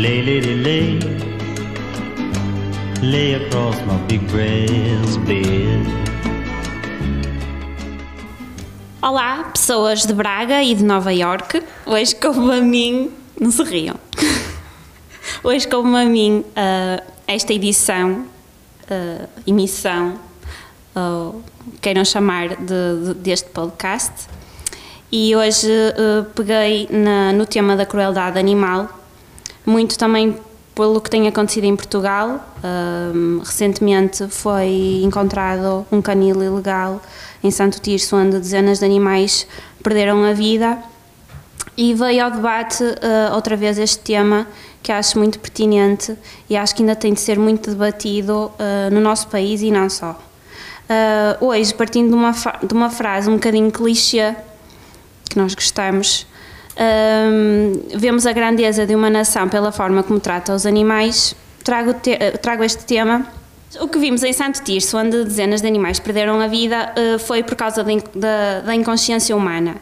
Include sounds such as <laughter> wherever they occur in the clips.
Lay, lady, lay, lay across my big bed. Olá, pessoas de Braga e de Nova York. Hoje, como a mim, não se riam. <laughs> Hoje, como a mim, uh, esta edição, uh, emissão, ou queiram chamar de, de, deste podcast, e hoje uh, peguei na, no tema da crueldade animal, muito também pelo que tem acontecido em Portugal. Uh, recentemente foi encontrado um canil ilegal em Santo Tirso, onde dezenas de animais perderam a vida. E veio ao debate uh, outra vez este tema que acho muito pertinente e acho que ainda tem de ser muito debatido no nosso país e não só. hoje, partindo de uma, de uma frase um bocadinho clichê, que nós gostamos, um, vemos a grandeza de uma nação pela forma como trata os animais, trago, te, trago este tema. O que vimos em Santo Tirso, onde dezenas de animais perderam a vida, uh, foi por causa da, inconsciência humana.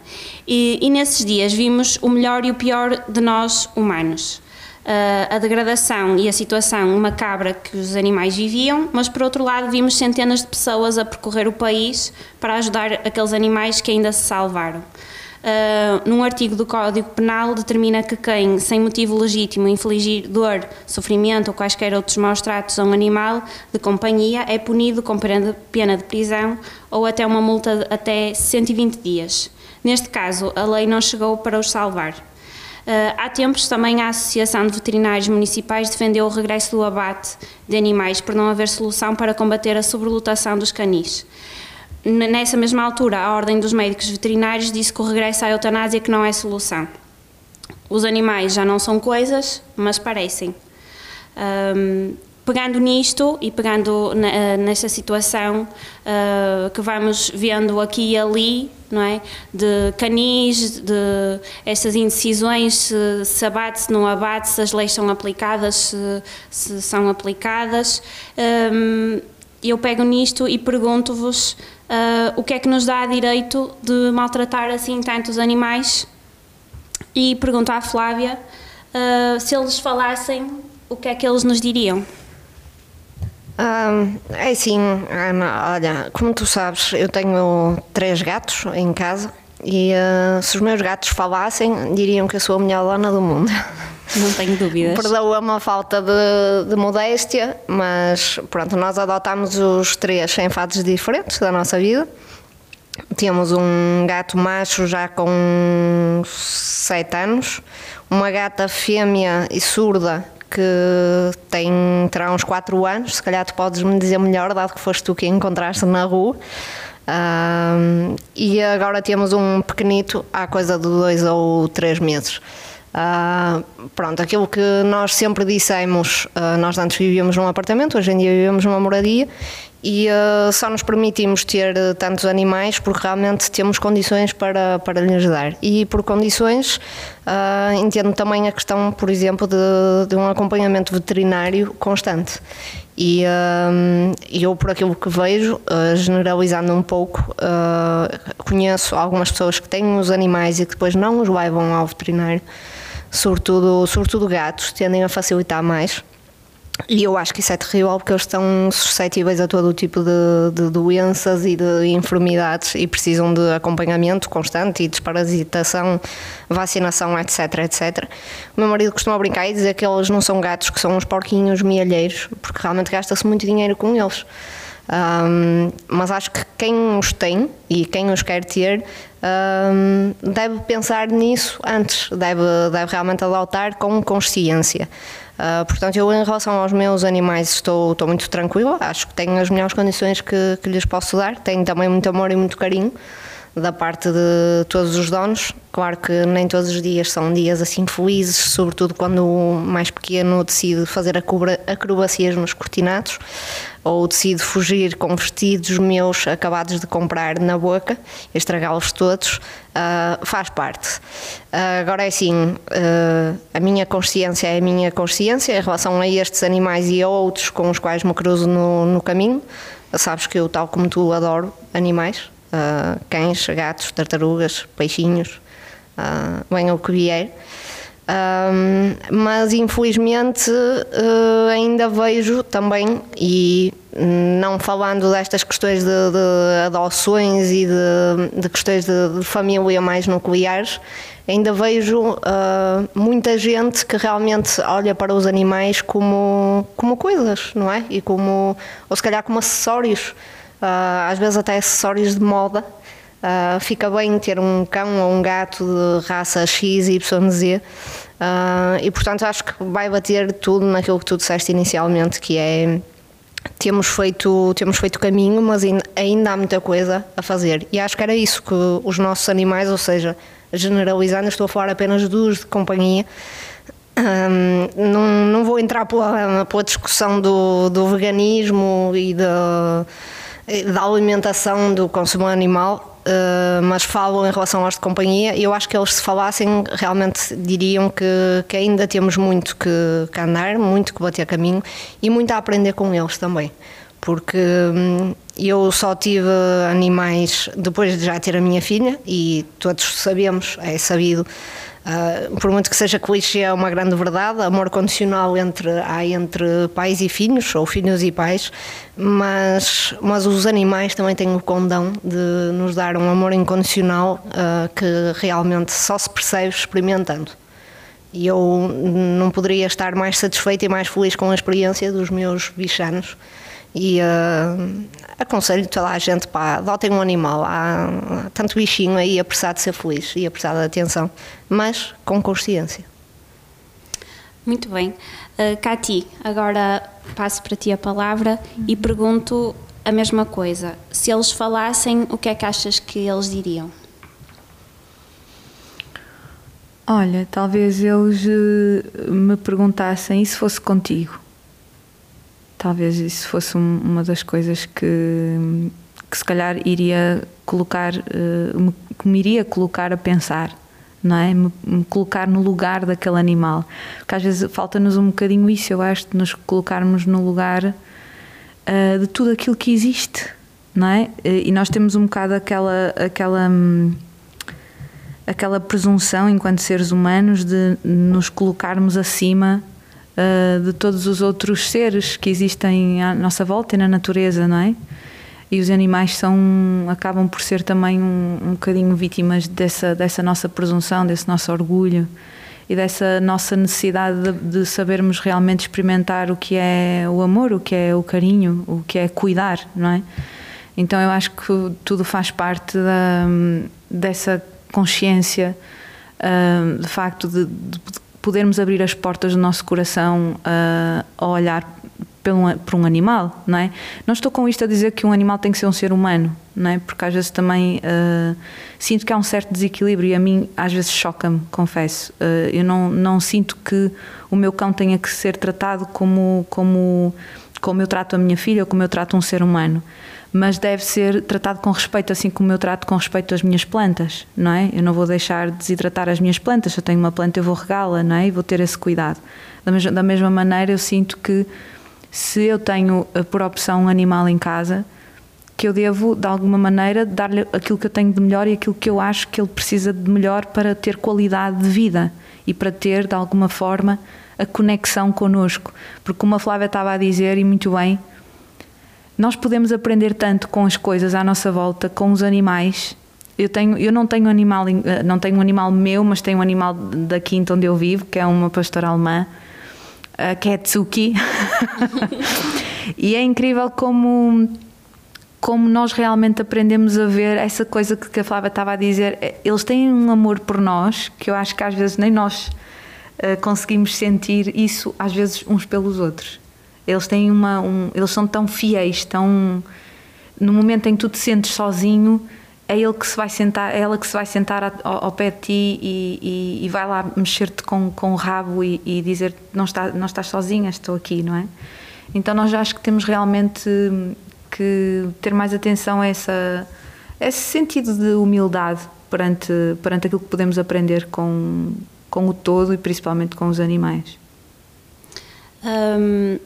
E, e, nesses dias vimos o melhor e o pior de nós humanos. Uh, a degradação e a situação macabra que os animais viviam, mas por outro lado vimos centenas de pessoas a percorrer o país para ajudar aqueles animais que ainda se salvaram. Uh, num artigo do Código Penal determina que quem, sem motivo legítimo, infligir dor, sofrimento ou quaisquer outros maus tratos a um animal de companhia é punido com pena de prisão ou até uma multa de até 120 dias. Neste caso, a lei não chegou para os salvar. Uh, há tempos também a Associação de Veterinários Municipais defendeu o regresso do abate de animais por não haver solução para combater a sobrelotação dos canis. Nessa mesma altura, a Ordem dos Médicos Veterinários disse que o regresso à eutanásia que não é solução. Os animais já não são coisas, mas parecem. Um, pegando nisto e pegando eh, nesta situação uh, que vamos vendo aqui e ali, não é? De canis, de estas indecisões, se, se abate, se não abate, se as leis são aplicadas, se, se são aplicadas. Um, eu pego nisto e pergunto-vos uh, o que é que nos dá direito de maltratar assim tantos animais e pergunto à Flávia uh, se eles falassem o que é que eles nos diriam. Um, é assim, Ana, olha, como tu sabes, eu tenho três gatos em casa e uh, se os meus gatos falassem, diriam que eu sou a melhor dona do mundo. <laughs> Não tenho dúvidas. Perdoa-me a falta de, de, modéstia, mas pronto, nós adotámos os três em fases diferentes da nossa vida. Tínhamos um gato macho já com sete anos, uma gata fêmea e surda que tem, terá uns quatro anos, se calhar tu podes me dizer melhor, dado que foste tu que encontraste na rua. Um, e agora temos um pequenito há coisa de dois ou três meses. Uh, pronto, aquilo que nós sempre dissemos, uh, nós antes vivíamos num apartamento, hoje em dia vivemos numa moradia e uh, só nos permitimos ter tantos animais porque realmente temos condições para, para lhes dar. E por condições entendo também a questão, por exemplo, de, de um acompanhamento veterinário constante. E eu, por aquilo que vejo, generalizando um pouco, conheço algumas pessoas que têm os animais e que depois não os levam ao veterinário sobretudo, sobretudo gatos, tendem a facilitar mais. E eu acho que isso é terrível porque eles estão suscetíveis a todo tipo de, de, doenças e de enfermidades e precisam de acompanhamento constante e desparasitação, vacinação, etc, etc. O meu marido costuma brincar e dizer que eles não são gatos, que são uns porquinhos mielheiros, porque realmente gasta-se muito dinheiro com eles. Um, mas acho que quem os tem e quem os quer ter um, deve pensar nisso antes, deve, deve realmente adotar com consciência. Uh, portanto, eu em relação aos meus animais estou, estou muito tranquila, acho que tenho as melhores condições que, que lhes posso dar, tenho também muito amor e muito carinho da parte de todos os donos. Claro que nem todos os dias são dias assim felizes, sobretudo quando o mais pequeno decide fazer acrobacias nos cortinados ou decide fugir com vestidos meus acabados de comprar na boca estragá-los todos, uh, faz parte. Uh, agora é assim, uh, a minha consciência é a minha consciência em relação a estes animais e a outros com os quais me cruzo no, no caminho. Sabes que eu, tal como tu, adoro animais, cães, gatos, tartarugas, peixinhos, uh, venha o que vier. Um, mas infelizmente uh, ainda vejo também, e não falando destas questões de, de adoções e de, de questões de, de, família mais nucleares, ainda vejo uh, muita gente que realmente olha para os animais como, como coisas, não é? E como, ou se calhar como acessórios, uh, às vezes até acessórios de moda. Uh, fica bem ter um cão ou um gato de raça X, Y, Z. Uh, e portanto acho que vai bater tudo naquilo que tu disseste inicialmente, que é temos feito, temos feito caminho, mas ainda há muita coisa a fazer. E acho que era isso que os nossos animais, ou seja, generalizando, estou a falar apenas dos de companhia, um, não, não vou entrar pela, pela discussão do, do veganismo e da, da alimentação do consumo animal, Uh, mas falo em relação aos de companhia, eu acho que eles se falassem realmente diriam que, que ainda temos muito que, que andar, muito que bater caminho e muito a aprender com eles também. Porque hum, eu só tive animais depois de já ter a minha filha e todos sabemos, é sabido, Uh, por muito que seja clichê, é uma grande verdade. Amor condicional entre, há entre pais e filhos, ou filhos e pais, mas, mas os animais também têm o condão de nos dar um amor incondicional uh, que realmente só se percebe experimentando. E eu não poderia estar mais satisfeita e mais feliz com a experiência dos meus bichanos e uh, aconselho toda a gente, pá, adotem um animal. Há tanto bichinho aí a precisar de ser feliz e a precisar de atenção, mas com consciência. Muito bem. Uh, Cati, agora passo para ti a palavra e pergunto a mesma coisa. Se eles falassem, o que é que achas que eles diriam? Olha, talvez eles uh, me perguntassem e se fosse contigo? Talvez isso fosse uma das coisas que, que se calhar iria colocar, uh, que me iria colocar a pensar, não é? Me, me, colocar no lugar daquele animal. Porque às vezes falta-nos um bocadinho isso, eu acho, de nos colocarmos no lugar uh, de tudo aquilo que existe, não é? E nós temos um bocado aquela. aquela hum, aquela presunção enquanto seres humanos de nos colocarmos acima uh, de todos os outros seres que existem à nossa volta e na natureza, não é? E os animais são, acabam por ser também um, um bocadinho vítimas dessa, dessa nossa presunção, desse nosso orgulho e dessa nossa necessidade de, de, sabermos realmente experimentar o que é o amor, o que é o carinho, o que é cuidar, não é? Então eu acho que tudo faz parte da, dessa consciência, uh, de facto, de, de, podermos abrir as portas do nosso coração uh, a olhar por um animal, não é? Não estou com isto a dizer que um animal tem que ser um ser humano, não é? Porque às vezes também uh, sinto que há um certo desequilíbrio e a mim às vezes choca-me, confesso. Uh, eu não, não sinto que o meu cão tenha que ser tratado como, como, como eu trato a minha filha ou como eu trato um ser humano mas deve ser tratado com respeito, assim como eu trato com respeito as minhas plantas, não é? Eu não vou deixar de desidratar as minhas plantas, se eu tenho uma planta eu vou regá-la, não é? E vou ter esse cuidado. Da mesma, da mesma maneira eu sinto que se eu tenho eh, por opção um animal em casa, que eu devo, de alguma maneira, dar-lhe aquilo que eu tenho de melhor e aquilo que eu acho que ele precisa de melhor para ter qualidade de vida e para ter, de alguma forma, a conexão connosco. Porque, como a Flávia estava a dizer, e muito bem, nós podemos aprender tanto com as coisas à nossa volta, com os animais. Eu, tenho, eu não tenho animal, eh, não tenho um animal meu, mas tenho um animal da quinta onde eu vivo, que é uma pastora alemã, que é Tsuki. <laughs> e é incrível como como nós realmente aprendemos a ver essa coisa que a Flávia estava a dizer. Eh, eles têm um amor por nós que eu acho que às vezes nem nós uh, conseguimos sentir isso, às vezes, uns pelos outros. Eles têm uma. Um, eles são tão fiéis, tão. No momento em que tu te sentes sozinho, é ele que se vai sentar, é ela que se vai sentar ao, ao pé de ti e, e, e vai lá mexer-te com, com o rabo e, e, dizer não, está, não estás sozinha, estou aqui, não é? Então nós acho que temos realmente que ter mais atenção a essa, esse sentido de humildade perante, perante aquilo que podemos aprender com, com o todo e principalmente com os animais. Um,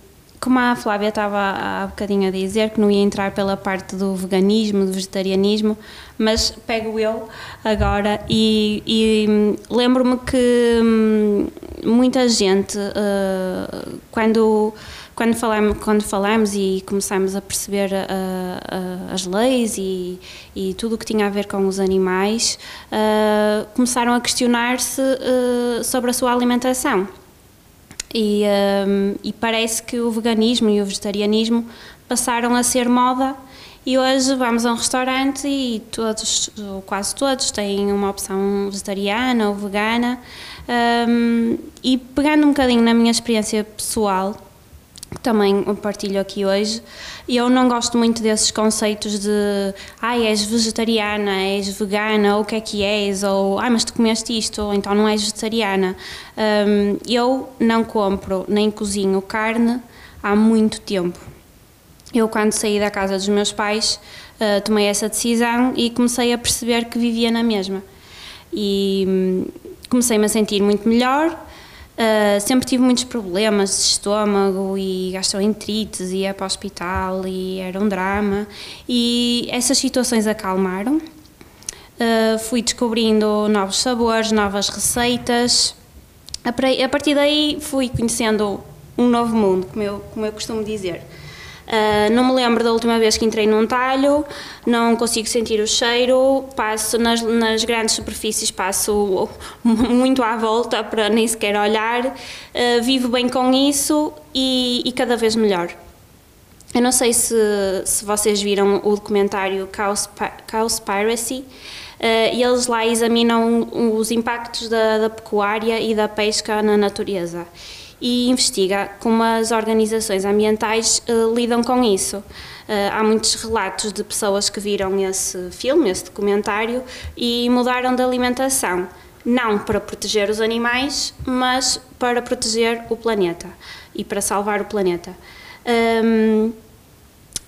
como a Flávia estava há bocadinho a dizer, que não ia entrar pela parte do veganismo, do vegetarianismo, mas pego eu agora e, e hum, lembro-me que hum, muita gente, uh, quando quando falamos, quando falamos e começamos a perceber uh, uh, as leis e, e tudo o que tinha a ver com os animais, começaram a questionar-se sobre a sua alimentação. E, e parece que o veganismo e o vegetarianismo passaram a ser moda e hoje vamos a um restaurante e todos, ou quase todos, têm uma opção vegetariana ou vegana. Um, e pegando um bocadinho na minha experiência pessoal, também partilho aqui hoje. Eu não gosto muito desses conceitos de ai, és vegetariana, és vegana, ou o que é que és, ou ai, mas tu comeste isto, ou então não és vegetariana. Um, eu não compro nem cozinho carne há muito tempo. Eu, quando saí da casa dos meus pais, uh, tomei essa decisão e comecei a perceber que vivia na mesma. E um, comecei-me a sentir muito melhor Uh, sempre tive muitos problemas de estômago e gastroenterites, ia para o hospital e era um drama. E essas situações acalmaram. Uh, fui descobrindo novos sabores, novas receitas. A partir daí fui conhecendo um novo mundo, como eu, como eu costumo dizer. Uh, não me lembro da última vez que entrei num talho, não consigo sentir o cheiro, passo nas, nas grandes superfícies, passo <laughs> muito à volta para nem sequer olhar, uh, vivo bem com isso e, e, cada vez melhor. Eu não sei se, se vocês viram o documentário Cowspiracy, uh, e eles lá examinam os impactos da, da pecuária e da pesca na natureza e investiga como as organizações ambientais uh, lidam com isso. Uh, há muitos relatos de pessoas que viram esse filme, esse documentário e mudaram de alimentação, não para proteger os animais, mas para proteger o planeta e para salvar o planeta. Um,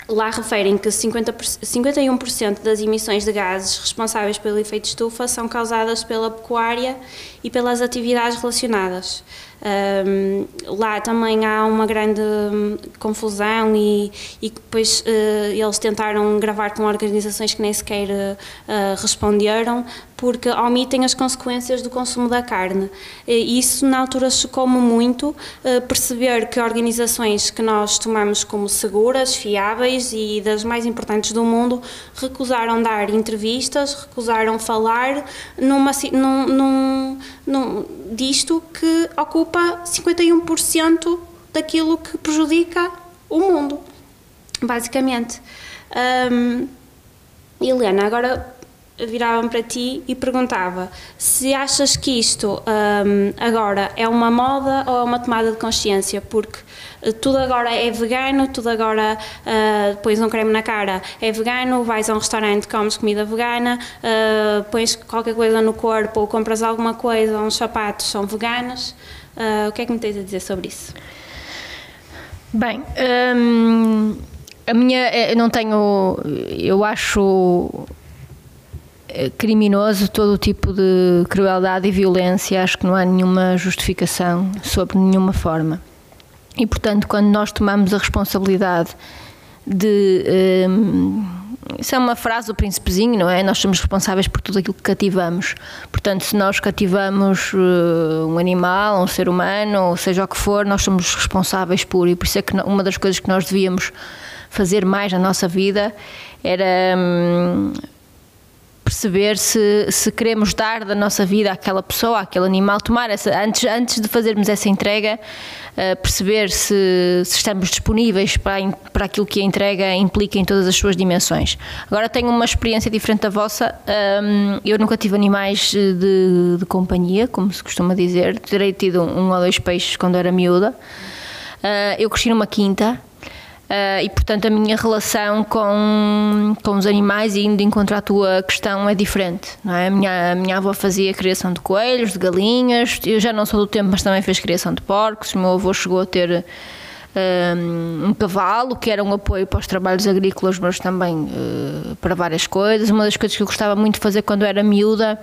Lá referem que 50, 51% das emissões de gases responsáveis pelo efeito estufa são causadas pela pecuária e pelas atividades relacionadas. Um, lá também há uma grande hum, confusão e, e depois uh, eles tentaram gravar com organizações que nem sequer uh, responderam porque omitem as consequências do consumo da carne. E isso na altura chocou-me muito uh, perceber que organizações que nós tomamos como seguras, fiáveis e das mais importantes do mundo recusaram dar entrevistas, recusaram falar numa, num, num, num, disto que ocupa ocupa 51% daquilo que prejudica o mundo, basicamente. Helena, agora virava-me para ti e perguntava se achas que isto um, agora é uma moda ou é uma tomada de consciência, porque uh, tudo agora é vegano, tudo agora uh, pões um creme na cara, é vegano, vais a um restaurante, comes comida vegana, uh, pões qualquer coisa no corpo ou compras alguma coisa, uns sapatos são veganos. Uh, o que é que me tens a dizer sobre isso? Bem, hum, a minha. Eh, eu não tenho. Eu acho eh, criminoso todo o tipo de crueldade e violência. Acho que não há nenhuma justificação sobre nenhuma forma. E, portanto, quando nós tomamos a responsabilidade de. Hum, isso é uma frase do príncipezinho, não é? Nós somos responsáveis por tudo aquilo que cativamos. Portanto, se nós cativamos uh, um animal, um ser humano, ou seja o que for, nós somos responsáveis por. E por isso é que uma das coisas que nós devíamos fazer mais na nossa vida era. Hum, perceber se, se queremos dar da nossa vida àquela pessoa, àquele animal, tomar essa, antes, antes de fazermos essa entrega, uh, perceber se, se, estamos disponíveis para, para aquilo que a entrega implica em todas as suas dimensões. Agora tenho uma experiência diferente da vossa, um, eu nunca tive animais de, de, companhia, como se costuma dizer, terei tido um ou dois peixes quando era miúda. Uh, eu cresci numa quinta, e portanto a minha relação com, com os animais, e indo de encontro à tua questão, é diferente. Não é? a, minha, a minha avó fazia criação de coelhos, de galinhas, eu já não sou do tempo, mas também fez criação de porcos. O meu avô chegou a ter um, um cavalo, que era um apoio para os trabalhos agrícolas, mas também uh, para várias coisas. Uma das coisas que eu gostava muito de fazer quando era miúda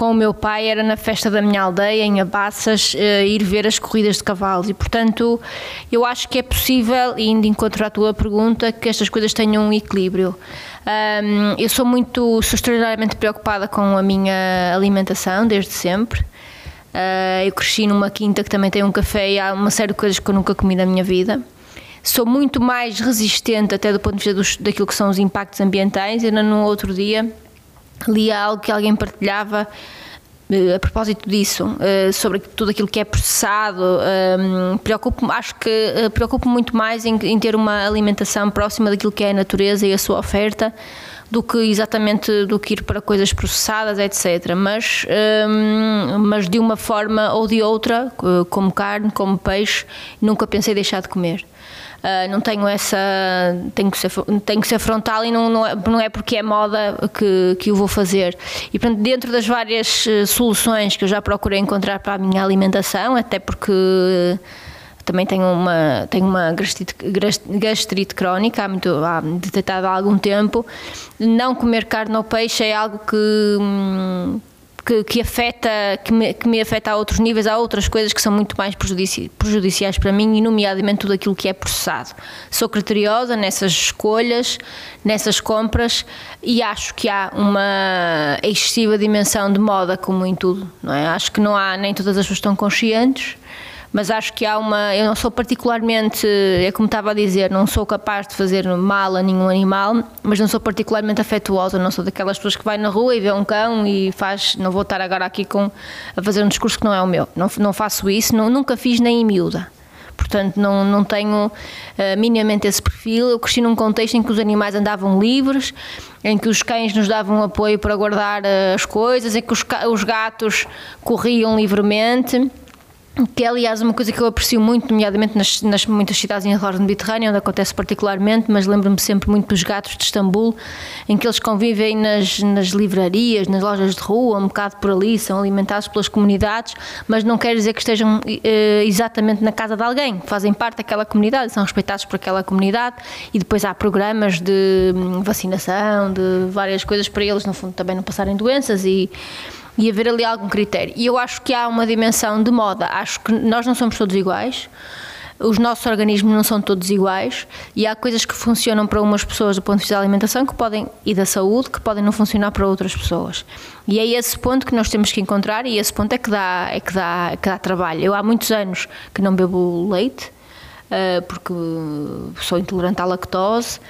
com o meu pai era na festa da minha aldeia, em Abassas, uh, ir ver as corridas de cavalos. E, portanto, eu acho que é possível, indo encontrar a tua pergunta, que estas coisas tenham um equilíbrio. Um, eu sou muito, sou extraordinariamente preocupada com a minha alimentação desde sempre. Uh, eu cresci numa quinta que também tem um café e há uma série de coisas que eu nunca comi na minha vida. Sou muito mais resistente, até do ponto de vista dos, daquilo que são os impactos ambientais. Ainda no outro dia li algo que alguém partilhava uh, a propósito disso, uh, sobre tudo aquilo que é processado. preocupo, acho que preocupo muito mais em, em ter uma alimentação próxima daquilo que é a natureza e a sua oferta do que exatamente do que ir para coisas processadas, etc. Mas, mas de uma forma ou de outra, como carne, como peixe, nunca pensei deixar de comer. Uh, não tenho essa. Tenho que ser, tenho que ser frontal e não, não, é, não é porque é moda que, que o vou fazer. E portanto, dentro das várias eh, soluções que eu já procurei encontrar para a minha alimentação, até porque também tenho uma, tenho uma gastrite, gastrite crónica, há, muito, há detectada há algum tempo. Não comer carne ou peixe é algo que, hum, que, que, afeta, que me, que me afeta a outros níveis, há outras coisas que são muito mais prejudici, prejudiciais para mim, e nomeadamente tudo aquilo que é processado. Sou criteriosa nessas escolhas, nessas compras, e acho que há uma excessiva dimensão de moda, como em tudo, não é? Acho que não há, nem todas as pessoas estão conscientes, mas acho que há uma. Eu não sou particularmente, é como estava a dizer, não sou capaz de fazer mal a nenhum animal, mas não sou particularmente afetuosa, não sou daquelas pessoas que vai na rua e vê um cão e faz. Não vou estar agora aqui com, a fazer um discurso que não é o meu. Não, não faço isso, não, nunca fiz nem em miúda. Portanto, não, não tenho uh, minimamente esse perfil. Eu cresci num contexto em que os animais andavam livres, em que os cães nos davam apoio para guardar uh, as coisas, em que os, os gatos corriam livremente que é aliás uma coisa que eu aprecio muito, nomeadamente nas, nas muitas cidades em redor do Mediterrâneo, onde acontece particularmente, mas lembro-me sempre muito dos gatos de Istambul, em que eles convivem nas, nas livrarias, nas lojas de rua, um bocado por ali, são alimentados pelas comunidades, mas não quer dizer que estejam eh, exatamente na casa de alguém, fazem parte daquela comunidade, são respeitados por aquela comunidade e depois há programas de hum, vacinação, de várias coisas para eles, no fundo, também não passarem doenças e e haver ali algum critério. E eu acho que há uma dimensão de moda. Acho que nós não somos todos iguais. Os nossos organismos não são todos iguais e há coisas que funcionam para umas pessoas do ponto de vista da alimentação que podem, e da saúde que podem não funcionar para outras pessoas. E é esse ponto que nós temos que encontrar e esse ponto é que dá, é que dá, que dá trabalho. Eu há muitos anos que não bebo leite eh, porque sou intolerante à lactose.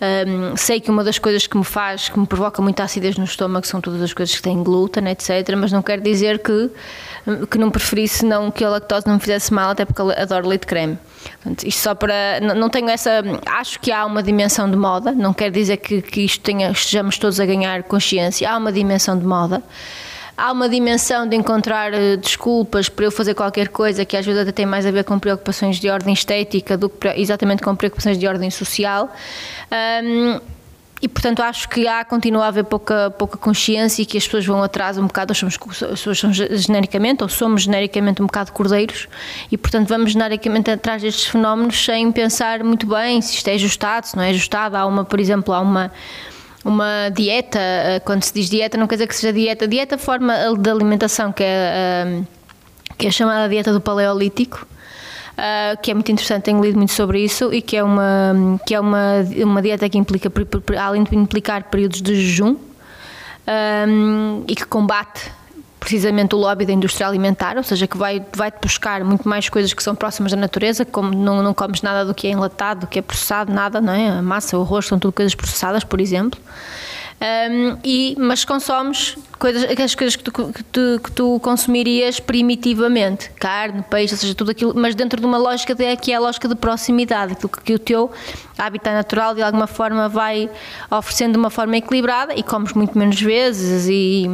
Um, sei que uma das coisas que me faz, que me provoca muita acidez no estômago são todas as coisas que têm glúten, etc. Mas não quer dizer que, que não preferisse não, que a lactose não me fizesse mal, até porque adoro leite creme. Portanto, isto só para. Não, não, tenho essa. Acho que há uma dimensão de moda, não quer dizer que, que isto tenha, estejamos todos a ganhar consciência, há uma dimensão de moda há uma dimensão de encontrar uh, desculpas para eu fazer qualquer coisa que às vezes até tem mais a ver com preocupações de ordem estética do que exatamente com preocupações de ordem social. Um, e portanto acho que há, continua a haver pouca, pouca consciência e que as pessoas vão atrás um bocado, somos, as pessoas são genericamente, ou somos genericamente um bocado cordeiros e portanto vamos genericamente atrás destes fenómenos sem pensar muito bem se isto é ajustado, se não é ajustado. Há uma, por exemplo, há uma uma dieta, eh, quando se diz dieta, não quer dizer que seja dieta, dieta é forma de alimentação, que é, eh, que é chamada dieta do paleolítico. Uh, que é muito interessante, tenho lido muito sobre isso e que é uma, que é uma, uma dieta que implica, além de implicar períodos de jejum um, e que combate precisamente o lobby da indústria alimentar, ou seja, que vai, vai buscar muito mais coisas que são próximas da natureza, como não, não comes nada do que é enlatado, do que é processado, nada, não é? A massa, o arroz são tudo coisas processadas, por exemplo. Um, e, mas consomes coisas, aquelas coisas que tu, que, tu, que tu consumirias primitivamente, carne, peixe, ou seja, tudo aquilo, mas dentro de uma lógica de, que é a lógica de proximidade, aquilo que, que o teu hábitat natural de alguma forma vai oferecendo de uma forma equilibrada e comes muito menos vezes e,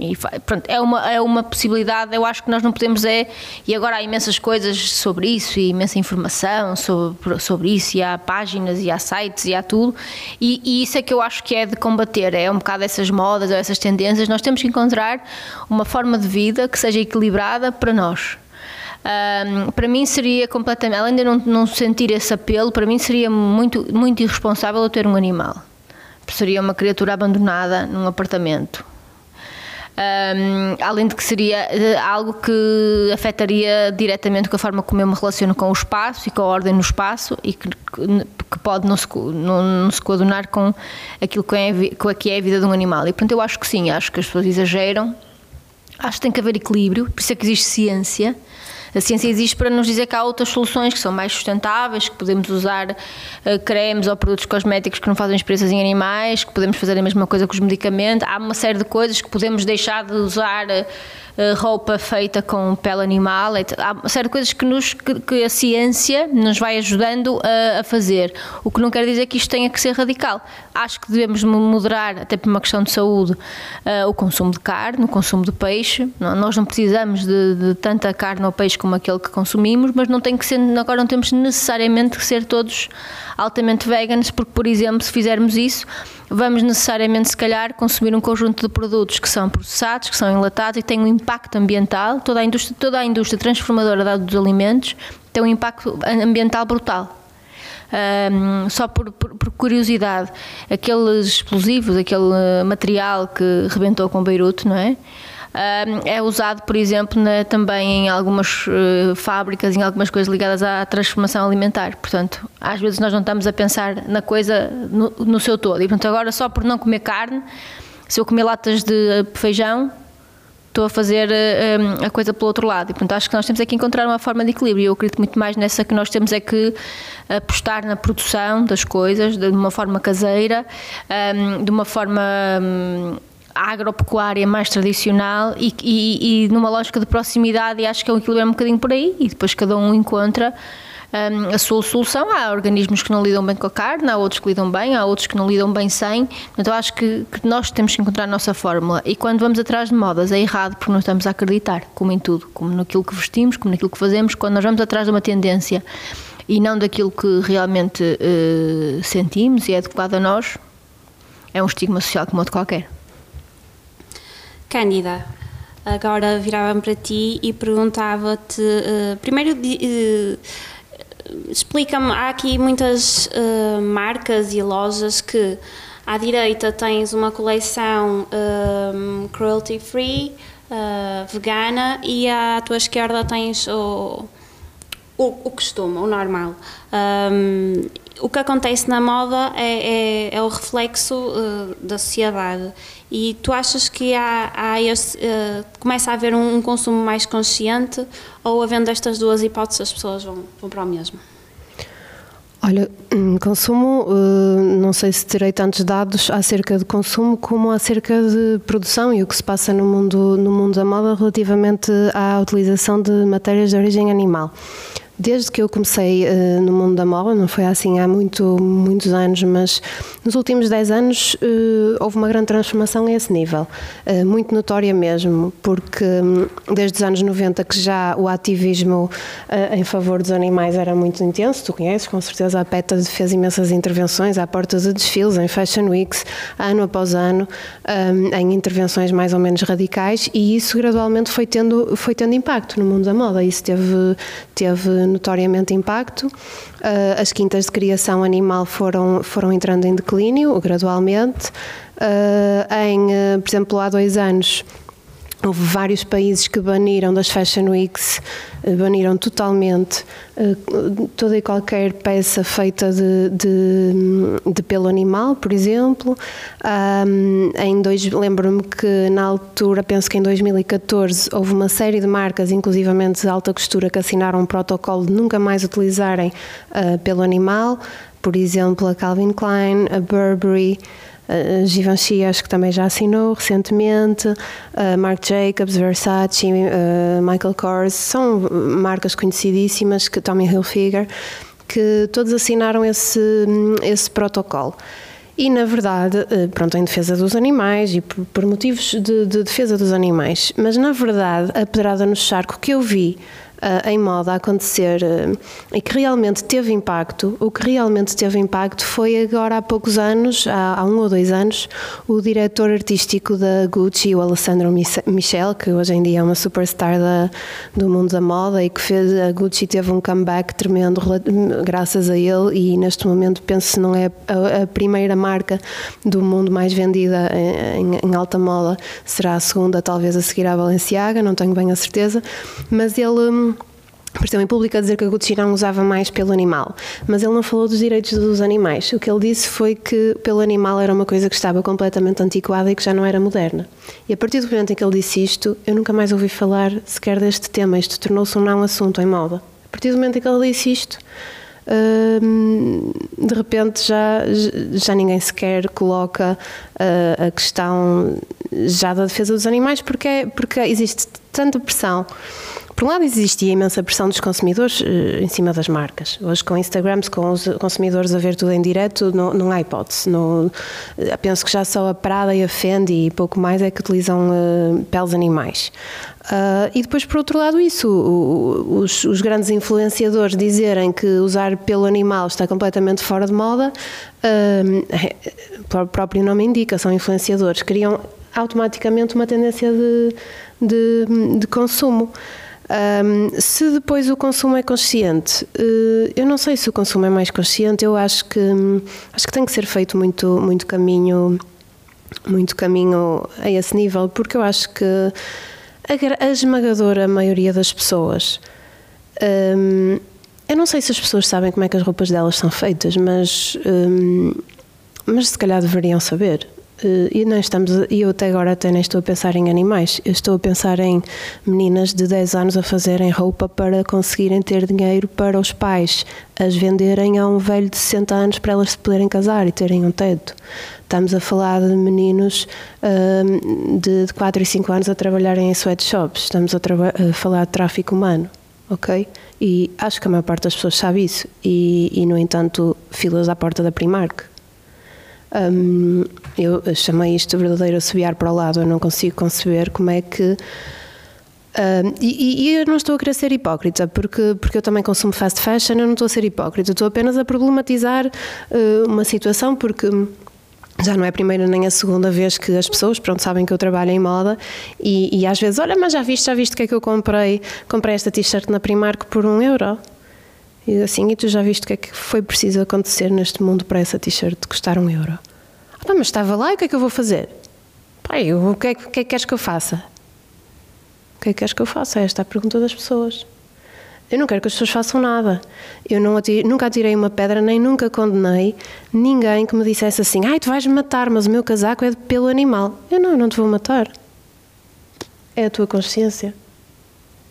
e pronto, é uma, é uma possibilidade, eu acho que nós não podemos é, e agora há imensas coisas sobre isso e imensa informação sobre, sobre isso e há páginas e há sites e há tudo e, e isso é que eu acho que é de combater, é um bocado essas modas ou essas tendências, nós temos que encontrar uma forma de vida que seja equilibrada para nós. Um, para mim seria completamente, além de não, não sentir esse apelo, para mim seria muito, muito irresponsável eu ter um animal. Seria uma criatura abandonada num apartamento. Um, além de que seria eh, algo que afetaria diretamente com a forma como eu me relaciono com o espaço e com a ordem no espaço e que, que pode não se, não, não se coadunar com aquilo que é, com a que é a vida de um animal. E portanto eu acho que sim, acho que as pessoas exageram, acho que tem que haver equilíbrio, por isso é que existe ciência a ciência existe para nos dizer que há outras soluções que são mais sustentáveis, que podemos usar uh, cremes ou produtos cosméticos que não fazem experiências em animais, que podemos fazer a mesma coisa com os medicamentos. Há uma série de coisas que podemos deixar de usar. Uh, roupa feita com pele animal, há de coisas que, nos, que, que a ciência nos vai ajudando a, a, fazer. O que não quer dizer que isto tenha que ser radical. Acho que devemos moderar, até por uma questão de saúde, uh, o consumo de carne, o consumo de peixe. Nós não precisamos de, de, tanta carne ou peixe como aquele que consumimos, mas não tem que ser, agora não temos necessariamente que ser todos altamente veganos, porque, por exemplo, se fizermos isso, vamos necessariamente, se calhar, consumir um conjunto de produtos que são processados, que são enlatados e têm um impacto ambiental. Toda a indústria, toda a indústria transformadora dos alimentos tem um impacto ambiental brutal. Um, só por, por, por, curiosidade, aqueles explosivos, aquele material que rebentou com Beirute, não é? É usado, por exemplo, na, também em algumas uh, fábricas, em algumas coisas ligadas à transformação alimentar. Portanto, às vezes nós não estamos a pensar na coisa no, no seu todo. E, portanto, agora só por não comer carne, se eu comer latas de feijão, estou a fazer uh, a coisa pelo outro lado. E, portanto, acho que nós temos é que encontrar uma forma de equilíbrio. Eu acredito muito mais nessa que nós temos é que apostar na produção das coisas de uma forma caseira, um, de uma forma. Um, agropecuária mais tradicional e, e, e, numa lógica de proximidade e acho que é um equilíbrio um bocadinho por aí e depois cada um encontra um, a sua solução. Há organismos que não lidam bem com a carne, há outros que lidam bem, há outros que não lidam bem sem. Então acho que, que nós temos que encontrar a nossa fórmula e quando vamos atrás de modas é errado porque não estamos a acreditar, como em tudo, como naquilo que vestimos, como naquilo que fazemos, quando nós vamos atrás de uma tendência e não daquilo que realmente uh, sentimos e é adequado a nós, é um estigma social como outro qualquer. Cândida, agora virava-me para ti e perguntava-te, uh, primeiro uh, explica-me, há aqui muitas uh, marcas e lojas que à direita tens uma coleção um, cruelty free, vegana e à tua esquerda tens o, o, o costume, o normal. Um, o que acontece na moda é, é, é o reflexo uh, da sociedade e tu achas que há, há esse, uh, começa a haver um, um, consumo mais consciente ou havendo estas duas hipóteses as pessoas vão, vão para o mesmo? Olha, hum, consumo, uh, não sei se terei tantos dados acerca de consumo como acerca de produção e o que se passa no mundo, no mundo da moda relativamente à utilização de matérias de origem animal. Desde que eu comecei uh, no mundo da moda, não foi assim há muito, muitos anos, mas nos últimos 10 anos uh, houve uma grande transformação a esse nível, uh, muito notória mesmo, porque um, desde os anos 90 que já o ativismo em favor dos animais era muito intenso, tu conheces, com certeza a PETA fez imensas intervenções à porta de desfiles, em Fashion Weeks, ano após ano, um, em intervenções mais ou menos radicais, e isso gradualmente foi tendo, foi tendo impacto no mundo da moda, isso teve, teve notoriamente impacto. Uh, as quintas de criação animal foram, foram entrando em declínio gradualmente. Uh, em, uh, por exemplo, há dois anos Houve vários países que baniram das Fashion Weeks, eh, baniram totalmente uh, toda e qualquer peça feita de, de, de pelo animal, por exemplo. Um, em dois, lembro-me que na altura, penso que em 2014, houve uma série de marcas, inclusivamente de alta costura, que assinaram um protocolo de nunca mais utilizarem uh, pelo animal. Por exemplo, a Calvin Klein, a Burberry. Uh, Givenchy acho que também já assinou recentemente, uh, Marc Jacobs, Versace, uh, Michael Kors, são marcas conhecidíssimas, que Tommy Hilfiger, que todos assinaram esse, esse protocolo. E, na verdade, pronto, em defesa dos animais e por, por motivos de, de, defesa dos animais, mas, na verdade, a pedrada no charco que eu vi uh, em moda a acontecer uh, e que realmente teve impacto, o que realmente teve impacto foi agora há poucos anos, há, há um ou dois anos, o diretor artístico da Gucci, o Alessandro Michel, que hoje em dia é uma superstar da, do mundo da moda e que fez a Gucci teve um comeback tremendo graças a ele e neste momento penso se não é a, a primeira marca do mundo mais vendida em, em, alta moda, será a segunda, talvez a seguir à Balenciaga, não tenho bem a certeza, mas ele hum, apareceu em público a dizer que a Gucci não usava mais pelo animal, mas ele não falou dos direitos dos animais. O que ele disse foi que pelo animal era uma coisa que estava completamente antiquada e que já não era moderna. E a partir do momento em que ele disse isto, eu nunca mais ouvi falar sequer deste tema. Isto tornou-se um não assunto em moda. A partir do momento em que ele disse isto, hum, de repente já, já ninguém sequer coloca uh, a questão já da defesa dos animais porque, é, porque existe tanta pressão por um lado, existia imensa pressão dos consumidores uh, em cima das marcas. Hoje, com Instagrams, com os consumidores a ver tudo em direto, não, há hipótese. Uh, penso que já só a Prada e a Fendi e pouco mais é que utilizam uh, peles animais. e depois, por outro lado, isso, o, os, os, grandes influenciadores dizerem que usar pelo animal está completamente fora de moda, o próprio nome indica, são influenciadores, criam automaticamente uma tendência de, de, de consumo. Um, se depois o consumo é consciente, uh, eu não sei se o consumo é mais consciente, eu acho que acho que tem que ser feito muito muito caminho muito caminho a esse nível, porque eu acho que a, a esmagadora maioria das pessoas um, eu não sei se as pessoas sabem como é que as roupas delas são feitas, mas um, mas se calhar deveriam saber. Eh, e não estamos, eu até agora até nem estou a pensar em animais, eu estou a pensar em meninas de 10 anos a fazerem roupa para conseguirem ter dinheiro para os pais as venderem a um velho de 60 anos para elas se poderem casar e terem um teto. Estamos a falar de meninos uh, de, de 4 e 5 anos a trabalharem em sweatshops, estamos a, a falar de tráfico humano, ok? E acho que a maior parte das pessoas sabe isso e, e no entanto, filas à porta da Primark eu chamei isto de verdadeiro assobiar para o lado, eu não consigo conceber como é que. E, e, eu não estou a querer ser hipócrita, porque, porque eu também consumo fast fashion, eu não estou a ser hipócrita, estou apenas a problematizar uh, uma situação, porque já não é a primeira nem a segunda vez que as pessoas, pronto, sabem que eu trabalho em moda e, e às vezes, olha, mas já viste, já viste o que é que eu comprei? Comprei esta t-shirt na Primark por um euro. E assim, e tu já viste o que é que foi preciso acontecer neste mundo para essa t-shirt custar um euro? Ah, mas estava lá e o que é que eu vou fazer? Pai, o que é, que, é que queres que eu faça? O que é que queres que eu faça? Esta é a pergunta das pessoas. Eu não quero que as pessoas façam nada. Eu atirei, nunca atirei uma pedra, nem nunca condenei ninguém que me dissesse assim: ai, tu vais me matar, mas o meu casaco é pelo animal. Eu não, não te vou matar. É a tua consciência.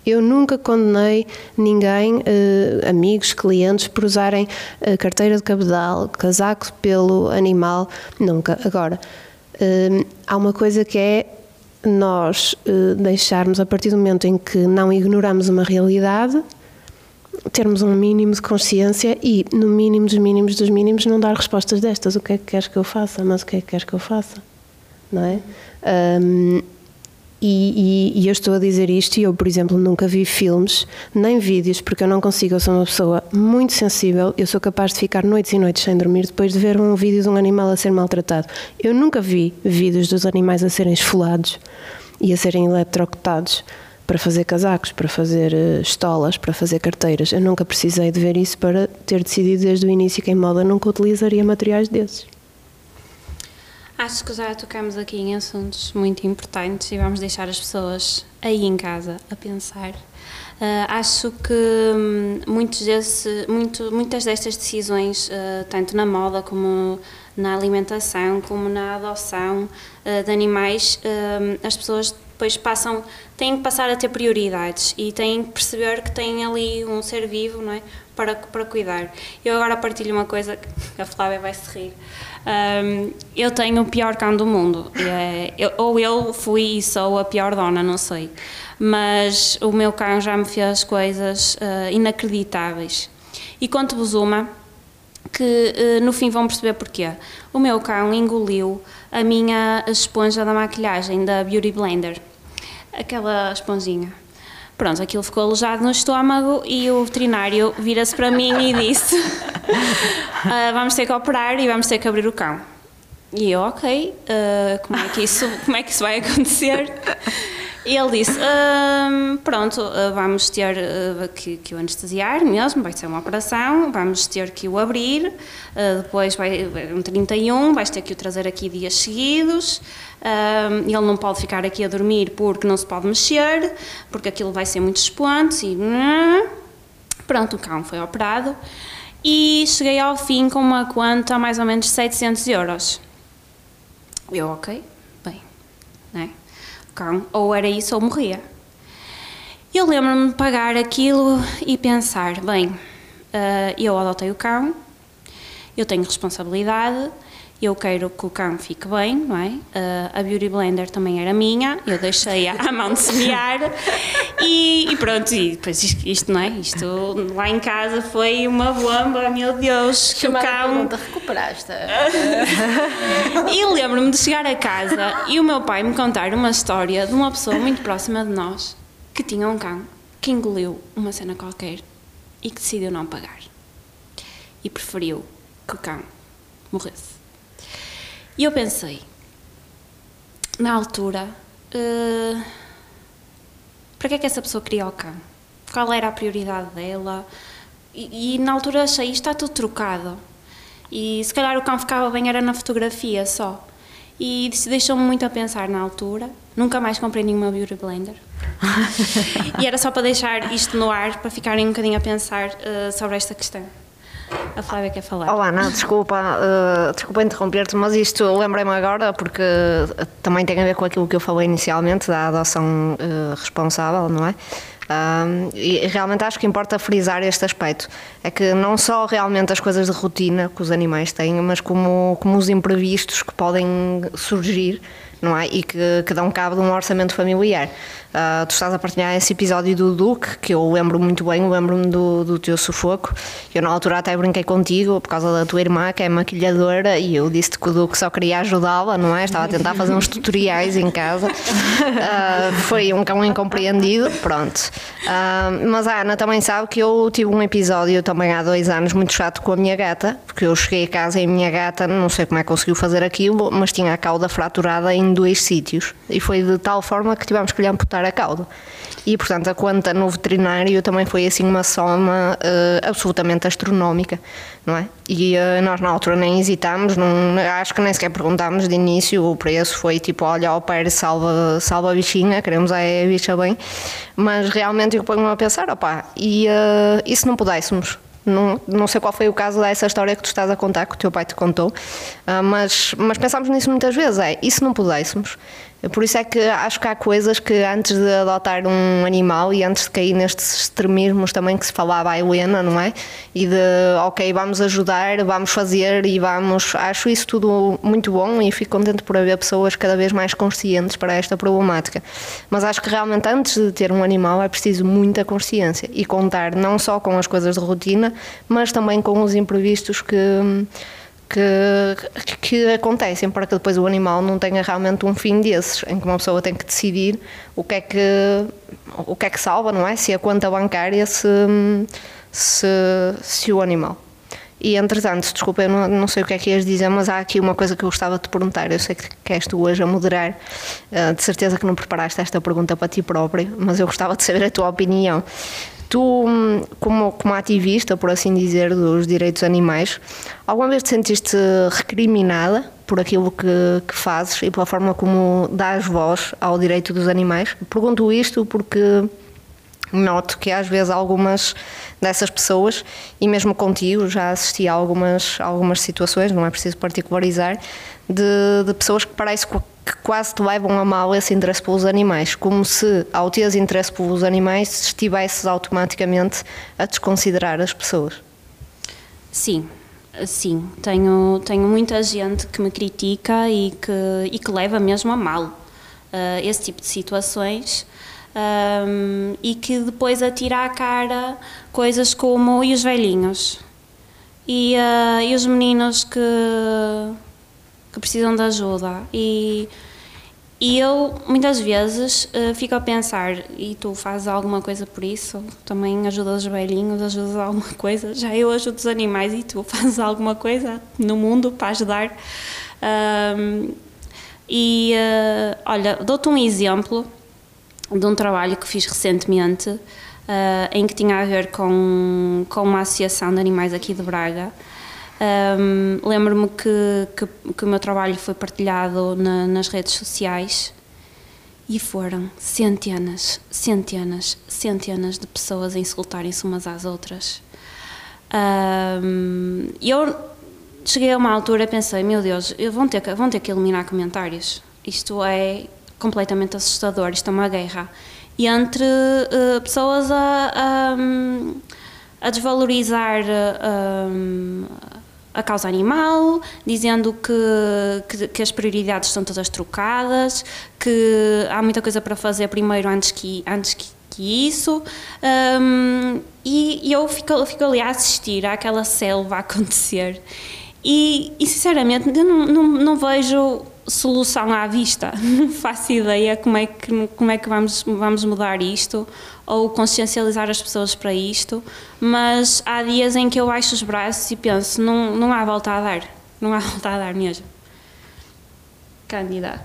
Eu nunca condenei ninguém, eh, amigos, clientes, por usarem a carteira de cabedal, casaco pelo animal, nunca. Agora, eh, há uma coisa que é nós eh, deixarmos, a partir do momento em que não ignoramos uma realidade, termos um mínimo de consciência e, no mínimo dos mínimos dos mínimos, não dar respostas destas. O que é que queres que eu faça? Mas o que é que queres que eu faça? Não é? Um, e, e, e, eu estou a dizer isto e eu, por exemplo, nunca vi filmes nem vídeos porque eu não consigo. Eu sou uma pessoa muito sensível. Eu sou capaz de ficar noites e noites sem dormir depois de ver um vídeo de um animal a ser maltratado. Eu nunca vi vídeos dos animais a serem esfolados e a serem eletrocutados para fazer casacos, para fazer uh, estolas, para fazer carteiras. Eu nunca precisei de ver isso para ter decidido desde o início que em moda nunca utilizaria materiais desses. Acho que já tocamos aqui em assuntos muito importantes e vamos deixar as pessoas aí em casa a pensar. Uh, acho que hum, muitos desse, muito, muitas destas decisões, uh, tanto na moda como na alimentação, como na adoção uh, de animais, as pessoas depois passam, têm que passar a ter prioridades e têm que perceber que têm ali um ser vivo não é? Para, para cuidar. Eu agora partilho uma coisa que <laughs> a Flávia vai se rir. Um, eu tenho o pior cão do mundo. É, eu, ou eu fui e sou a pior dona, não sei. Mas o meu cão já me fez coisas uh, inacreditáveis. E conto-vos uma que uh, no fim vão perceber porquê. O meu cão engoliu a minha esponja da maquilhagem da Beauty Blender. Aquela esponjinha. Pronto, aquilo ficou alojado no estômago e o veterinário vira-se para mim e disse: "Ah, Vamos ter que operar e vamos ter que abrir o cão. E eu, ok, ah, como, é que isso, como é que isso vai acontecer? E ele disse: "Ahm, Pronto, ah, vamos ter ah, que, que o anestesiar mesmo, vai ser uma operação, vamos ter que o abrir, ah, depois vai um 31, vais ter que o trazer aqui dias seguidos. Ahm, ele não pode ficar aqui a dormir porque não se pode mexer, porque aquilo vai ser muito expoente. E pronto, o cão foi operado e cheguei ao fim com uma conta mais ou menos de 700 euros. Eu, ok, bem, né? O cão, ou era isso ou morria. Eu lembro-me de pagar aquilo e pensar, bem, ah, eu adotei o cão, eu tenho responsabilidade, eu quero que o cão fique bem, não é? Ah, a Beauty Blender também era minha, eu deixei-a à mão de semear e, e pronto, e depois isto, isto, não é? Isto lá em casa foi uma bomba, meu Deus, que o Chamada cão... pergunta, recuperaste? <laughs> E lembro-me de chegar a casa e o meu pai me contar uma história de uma pessoa muito próxima de nós que tinha um cão que engoliu uma cena qualquer e que decidiu não pagar. E preferiu que o cão morresse. E eu pensei, na altura, eh, para que é que essa pessoa queria o cão? Qual era a prioridade dela? E, e na altura achei, isto está tudo trocado. E se calhar o cão ficava bem era na fotografia só. E isso deixou-me muito a pensar na altura. Nunca mais comprei nenhuma Beauty Blender. <laughs> e era só para deixar isto no ar, para ficarem um bocadinho a pensar eh, sobre esta questão. A Flávia quer falar. Oh Ana, desculpa, eh, desculpa interromper-te, mas isto lembrei-me agora porque eh, também tem a ver com aquilo que eu falei inicialmente da adoção eh, responsável, não é? Ahm, e realmente acho que importa frisar este aspecto. É que não só realmente as coisas de rotina que os animais têm, mas como, como os imprevistos que podem surgir não é? E que, que dão cabo de um orçamento familiar. Ah, tu estás a partilhar esse episódio do Duque, que eu lembro muito bem, lembro-me do, do teu sufoco. Eu na altura até brinquei contigo por causa da tua irmã, que é maquilhadora, e eu disse-te que o Duque só queria ajudá-la, não é? Estava a tentar fazer uns tutoriais em casa. <laughs> Ah, foi um cão incompreendido, pronto. Ah, mas a Ana também sabe que eu tive um episódio também há dois anos muito chato com a minha gata, porque eu cheguei a casa e a minha gata, não sei como é que conseguiu fazer aquilo, mas tinha a cauda fraturada em dois sítios. E foi de tal forma que tivemos que lhe amputar a cauda. E, portanto, a conta no veterinário também foi assim uma soma eh, absolutamente astronómica, não é? E eh, nós na altura nem hesitámos, não, acho que nem sequer perguntámos de início, o preço foi tipo, olha, ao pé salva, salva a bichinha, queremos é a bicha bem, mas realmente eu ponho-me a pensar, opá, e, eh, e se não pudéssemos? Não, não sei qual foi o caso dessa história que tu estás a contar, que o teu pai te contou, ah, mas, mas pensámos nisso muitas vezes, é, e se não pudéssemos? Por isso é que acho que há coisas que antes de adotar um animal e antes de cair nestes extremismos também que se falava a Helena, não é? E de, ok, vamos ajudar, vamos fazer e vamos. Acho isso tudo muito bom e fico contente por haver pessoas cada vez mais conscientes para esta problemática. Mas acho que realmente antes de ter um animal é preciso muita consciência e contar não só com as coisas de rotina, mas também com os imprevistos que que, que acontecem para que depois o animal não tenha realmente um fim desses, em que uma pessoa tem que decidir o que é que, o que, é que salva, não é? Se a conta bancária, se, se, se o animal. E entretanto, desculpa, eu não, não sei o que é que ias dizer, mas há aqui uma coisa que eu gostava de te perguntar. Eu sei que, que és tu hoje a moderar, eh, de certeza que não preparaste esta pergunta para ti próprio, mas eu gostava de saber a tua opinião. Tu, hum, como, como ativista, por assim dizer, dos direitos animais, alguma vez te sentiste recriminada por aquilo que, que fazes e pela forma como dás voz ao direito dos animais? Pergunto isto porque noto que às vezes algumas dessas pessoas, e mesmo contigo, já assisti a algumas, algumas situações, não é preciso particularizar, de, de pessoas que parece que quase te levam a mal esse interesse pelos animais, como se ao teres interesse pelos animais estivesses automaticamente a desconsiderar as pessoas. Sim, sim. Tenho, tenho muita gente que me critica e que, e que leva mesmo a mal uh, esse tipo de situações um, e que depois atira à cara coisas como e os velhinhos e, uh, e os meninos que, que precisam de ajuda e, E eu, muitas vezes, uh, fico a pensar, e tu fazes alguma coisa por isso? Também ajudas os velhinhos, ajudas alguma coisa? Já eu ajudo os animais e tu <laughs> fazes alguma coisa no mundo para ajudar? E, uh, olha, dou-te um exemplo de um trabalho que fiz recentemente, uh, em que tinha a ver com, com uma associação de animais aqui de Braga, um, Lembro-me que, que, que, o meu trabalho foi partilhado na, nas redes sociais e foram centenas, centenas, centenas de pessoas a insultarem-se umas às outras. Um, eu cheguei a uma altura e pensei: meu Deus, vão ter, que, vão ter que eliminar comentários. Isto é completamente assustador, isto é uma guerra. E entre uh, pessoas a, a, a desvalorizar. Uh, a causa animal, dizendo que, que, que, as prioridades estão todas trocadas, que há muita coisa para fazer primeiro antes que, antes que, que isso. Um, e, e, eu fico, fico ali a assistir àquela selva <laughs> acontecer. E, e sinceramente, não, não, não vejo solução à vista. <laughs> Não faço ideia como é que, como é que vamos, vamos mudar isto ou consciencializar as pessoas para isto, mas há dias em que eu baixo os braços e penso, não, não há volta a dar, não há <laughs> volta a dar mesmo. Cândida.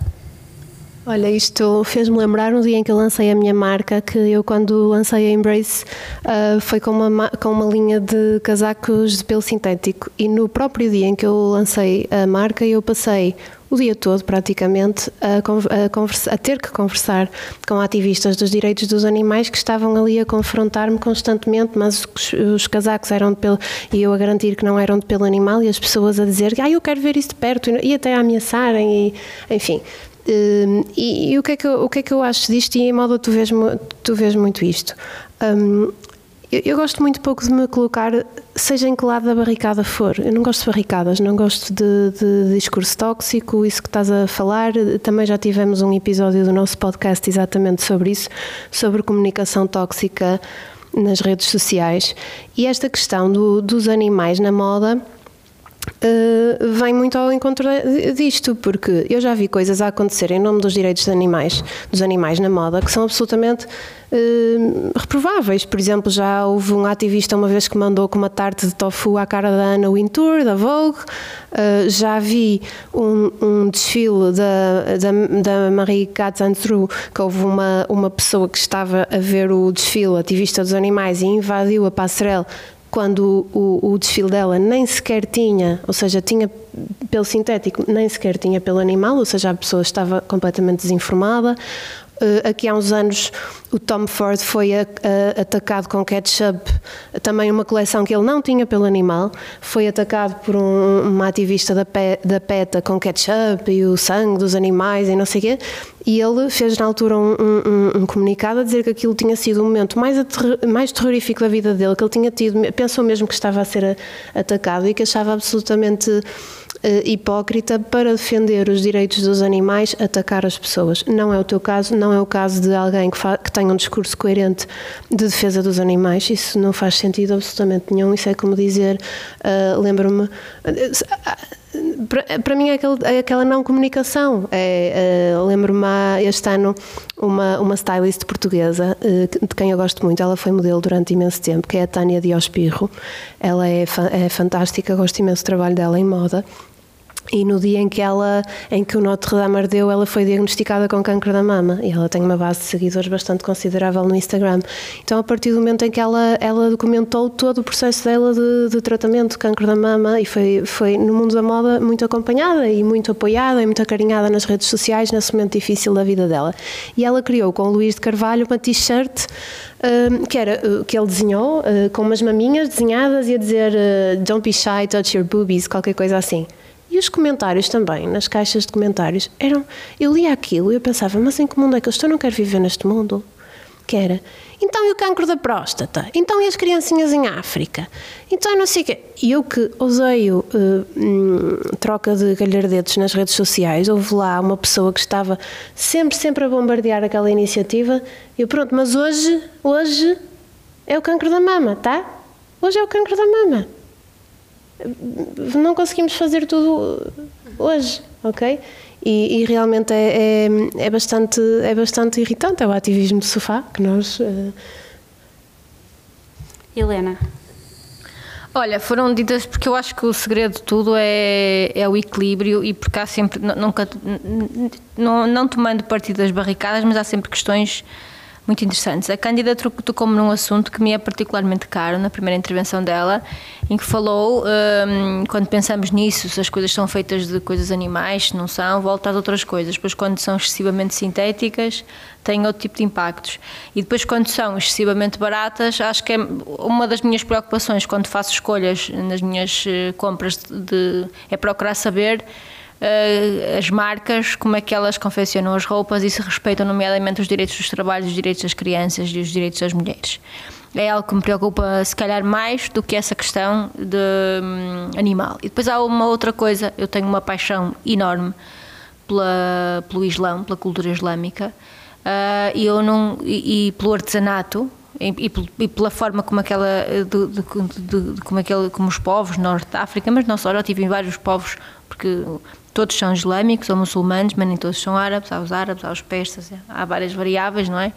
Olha, isto fez-me lembrar um dia em que lancei a minha marca, que eu quando lancei a Embrace uh, foi com uma, com uma linha de casacos de pelo sintético e no próprio dia em que eu lancei a marca eu passei o dia todo, praticamente, a, a, a, ter que conversar com ativistas dos direitos dos animais que estavam ali a confrontar-me constantemente, mas os, os, casacos eram de pelo. e eu a garantir que não eram de pelo animal, e as pessoas a dizer, ah, eu quero ver isso de perto, e, e até a ameaçarem, e, enfim. Um, e, e, o, que é que eu, o que é que eu acho disto? E em modo tu vês, tu vês muito isto. Um, eu, eu, gosto muito pouco de me colocar, seja em que lado da barricada for. Eu não gosto de barricadas, não gosto de, de, de, discurso tóxico, isso que estás a falar. Também já tivemos um episódio do nosso podcast exatamente sobre isso, sobre comunicação tóxica nas redes sociais. E esta questão do, dos animais na moda. Uh, vem muito ao encontro disto, porque eu já vi coisas a acontecer em nome dos direitos dos animais, dos animais na moda, que são absolutamente uh, reprováveis. Por exemplo, já houve um ativista uma vez que mandou com uma tarte de tofu à cara da Anna Wintour, da Vogue. Uh, já vi um, um desfile da, da, da Marie Katzentrue, que houve uma, uma pessoa que estava a ver o desfile, ativista dos animais, e invadiu a passarela quando o, o, desfile dela nem sequer tinha, ou seja, tinha pelo sintético, nem sequer tinha pelo animal, ou seja, a pessoa estava completamente desinformada. Uh, aqui há uns anos o Tom Ford foi a, a, atacado com ketchup, também uma coleção que ele não tinha pelo animal, foi atacado por um, uma ativista da, pe, da PETA com ketchup e o sangue dos animais e não sei o quê, e ele fez na altura um, um, um, comunicado a dizer que aquilo tinha sido o momento mais, mais terrorífico da vida dele, que ele tinha tido, pensou mesmo que estava a ser a, atacado e que achava absolutamente hipócrita para defender os direitos dos animais atacar as pessoas. Não é o teu caso, não é o caso de alguém que, que tenha um discurso coerente de defesa dos animais. Isso não faz sentido absolutamente nenhum. Isso é como dizer, uh, lembro-me. Uh, para, mim é, aquele, é, aquela não comunicação. É, uh, Lembro-me este ano uma, uma stylist portuguesa uh, de quem eu gosto muito. Ela foi modelo durante imenso tempo, que é a Tânia Diospirro. Ela é, é fantástica, gosto imenso do trabalho dela em moda. E no dia em que ela, em que o Notre Dame ardeu, ela foi diagnosticada com câncer da mama e ela tem uma base de seguidores bastante considerável no Instagram. Então, a partir do momento em que ela, ela documentou todo o processo dela de, de tratamento de câncer da mama e foi, foi no mundo da moda muito acompanhada e muito apoiada e muito acarinhada nas redes sociais nesse momento difícil da vida dela. E ela criou com o Luís de Carvalho uma t-shirt um, que era uh, que ele desenhou uh, com umas maminhas desenhadas e a dizer uh, Don't be shy, touch your boobies, qualquer coisa assim. E os comentários também, nas caixas de comentários, eram. Eu lia aquilo e eu pensava, mas em que mundo é que eu estou? Não quero viver neste mundo. Que era. Então e o cancro da próstata? Então e as criancinhas em África? Então não sei o quê. E eu que oseio uh, hum, troca de galhardetes nas redes sociais, houve lá uma pessoa que estava sempre, sempre a bombardear aquela iniciativa. E eu, pronto, mas hoje, hoje é o cancro da mama, tá? Hoje é o cancro da mama não conseguimos fazer tudo hoje, ok? E, e realmente é, é, é bastante, é bastante irritante. É o ativismo de sofá que nós. eh, Helena, Olha, foram ditas porque eu acho que o segredo de tudo é, é o equilíbrio e porque há sempre, nu- nunca, não, não tomando partido das barricadas, mas há sempre questões muito interessantes. A Cândida tocou-me num assunto que me é particularmente caro na primeira intervenção dela, em que falou, hum, quando pensamos nisso, se as coisas são feitas de coisas animais, se não são, volta às outras coisas. Depois, quando são excessivamente sintéticas, têm outro tipo de impactos. E depois, quando são excessivamente baratas, acho que é uma das minhas preocupações quando faço escolhas nas minhas eh, compras de- é procurar saber eh, as marcas, como é que elas confeccionam as roupas e se respeitam, nomeadamente, os direitos dos trabalhos, os direitos das crianças e os direitos das mulheres. É algo que me preocupa, se calhar, mais do que essa questão de hum, animal. E depois há uma outra coisa, eu tenho uma paixão enorme pela, pelo Islão, pela cultura islâmica, ah, e eu não e, e pelo artesanato e, pel- pela forma como aquela eh, de, de- de- como aquele como os povos norte da África, mas não só, eu tive em vários povos porque todos são islâmicos ou muçulmanos, mas nem todos são árabes, há os árabes, há os persas, há várias variáveis, não é?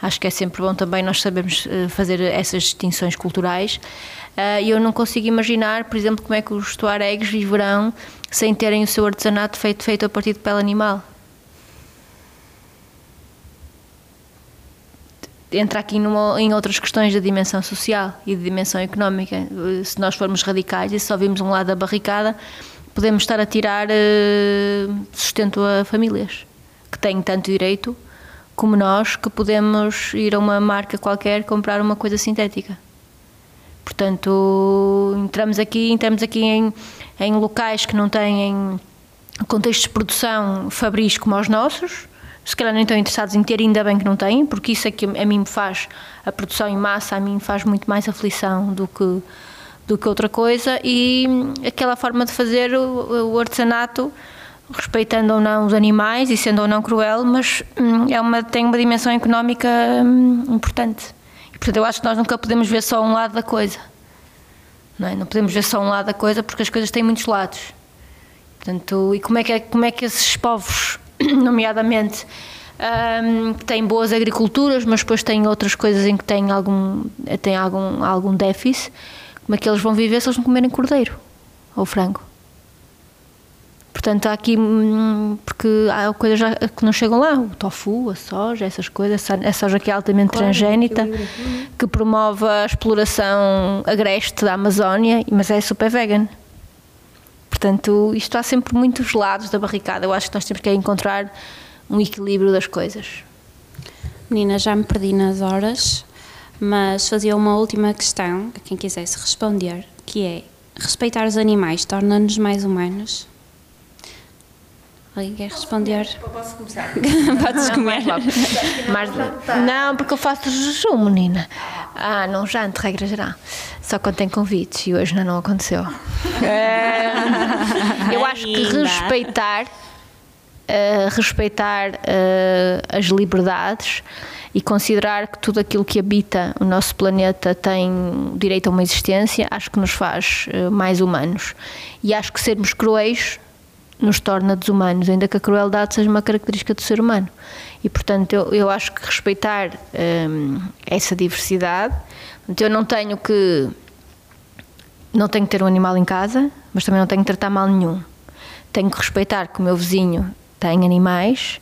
Acho que é sempre bom também nós sabermos eh, fazer essas distinções culturais. Ah, E eu não consigo imaginar, por exemplo, como é que os tuaregs viverão sem terem o seu artesanato feito, feito a partir de pele animal. entra aqui numa, em outras questões da dimensão social e de dimensão económica. Eh, Se nós formos radicais e só vimos um lado da barricada, podemos estar a tirar eh, sustento a famílias que têm tanto direito como nós que podemos ir a uma marca qualquer comprar uma coisa sintética. Portanto, entramos aqui, entramos aqui em, em locais que não têm contextos de produção fabris como os nossos, se calhar nem estão interessados em ter, ainda bem que não têm, porque isso é que a mim me faz, a produção em massa, a mim faz muito mais aflição do que, do que outra coisa, e aquela forma de fazer o, o artesanato, respeitando ou não os animais e sendo ou não cruel, mas hum, é uma, tem uma dimensão económica hum, importante. E, portanto, eu acho que nós nunca podemos ver só um lado da coisa. Não, é? não podemos ver só um lado da coisa porque as coisas têm muitos lados. Portanto, e como é que, como é que esses povos, <coughs> nomeadamente, hum, que têm boas agriculturas, mas depois têm outras coisas em que têm algum, têm algum, algum déficit, como é que eles vão viver se eles não comerem cordeiro ou frango? Portanto, há aqui, hum, porque há coisas já que não chegam lá, o tofu, a soja, essas coisas, a soja que é altamente transgénita, que promove a exploração agreste da Amazónia, mas é super vegan. Portanto, isto há sempre muitos lados da barricada. Eu acho que nós temos que encontrar um equilíbrio das coisas. menina, já me perdi nas horas, mas fazia uma última questão a quem quisesse responder, que é respeitar os animais torna-nos mais humanos? Alguém quer responder? Posso começar? <laughs> Podes comer. Mas, não, porque eu faço jejum, menina. Ah, não janto, regra geral. Só quando tem convites e hoje ainda não aconteceu. É, eu acho que respeitar, eh, respeitar eh, as liberdades e considerar que tudo aquilo que habita o nosso planeta tem direito a uma existência, acho que nos faz eh, mais humanos. E acho que sermos cruéis nos torna desumanos, ainda que a crueldade seja uma característica do ser humano. E, portanto, eu, eu acho que respeitar hum, essa diversidade, eu não tenho que. Não tenho que ter um animal em casa, mas também não tenho que tratar mal nenhum. Tenho que respeitar que o meu vizinho tem animais,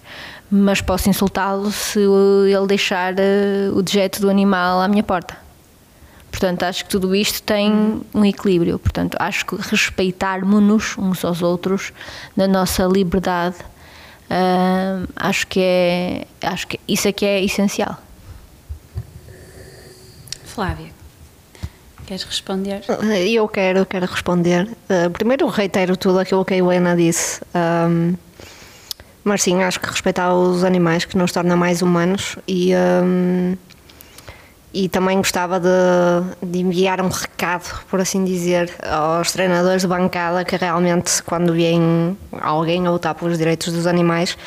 mas posso insultá-lo se ele deixar eh, o dejeto do animal à minha porta. Portanto, acho que tudo isto tem um equilíbrio. Portanto, acho que respeitarmos-nos uns aos outros na nossa liberdade, ah, acho que é, acho que isso é que é essencial. Flávia, queres responder? Eu quero, quero responder. Uh, primeiro reitero tudo aquilo que a Helena disse. Um, mas sim, acho que respeitar os animais que nos torna mais humanos. E, um, e também gostava de, de enviar um recado, por assim dizer, aos treinadores de bancada que realmente quando vem alguém a lutar pelos direitos dos animais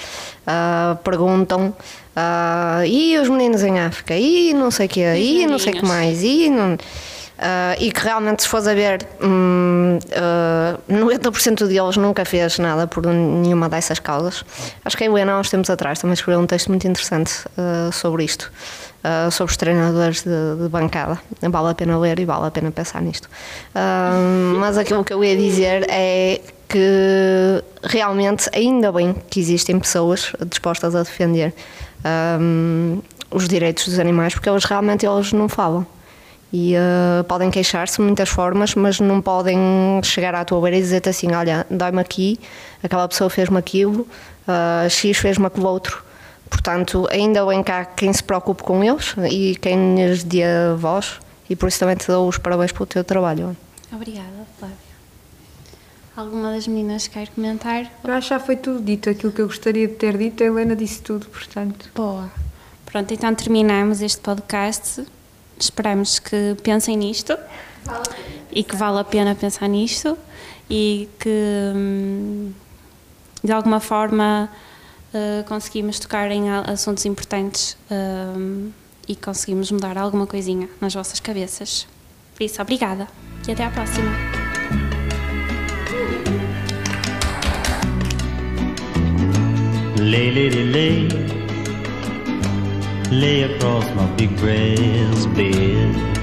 uh, perguntam uh, e os meninos em África, e não sei o quê, E e não sei o que velhinhos?" mais, e não... Ah, e que realmente, se fores a ver, hum, ah, 90% deles nunca fez nada por nenhuma dessas causas. Acho que a Helena, há uns tempos atrás, também escreveu um texto muito interessante ah, sobre isto, ah, sobre os treinadores de, de bancada. Vale a pena ler e vale a pena pensar nisto. Mas aquilo que eu ia dizer é que realmente, ainda bem que existem pessoas dispostas a defender hum, os direitos dos animais, porque eles realmente eles não falam. E uh, podem queixar-se de muitas formas, mas não podem chegar à tua beira e dizer-te assim: olha, dói-me aqui, aquela pessoa fez-me aquilo, uh, X fez-me aquilo outro. Portanto, ainda bem há quem se preocupe com eles e quem lhes dê a voz, e por isso também te dou os parabéns pelo teu trabalho. Obrigada, Flávia. Alguma das meninas quer comentar? Eu acho que já foi tudo dito, aquilo que eu gostaria de ter dito, a Helena disse tudo, portanto. Boa. Pronto, então terminamos este podcast. Esperamos que pensem nisto e que vale a pena pensar nisto e que hum, de alguma forma uh, conseguimos tocar em assuntos importantes hum, e conseguimos mudar alguma coisinha nas vossas cabeças. Por isso, obrigada e até à próxima. Lay, lady, lay, lay lay across my big brass bed.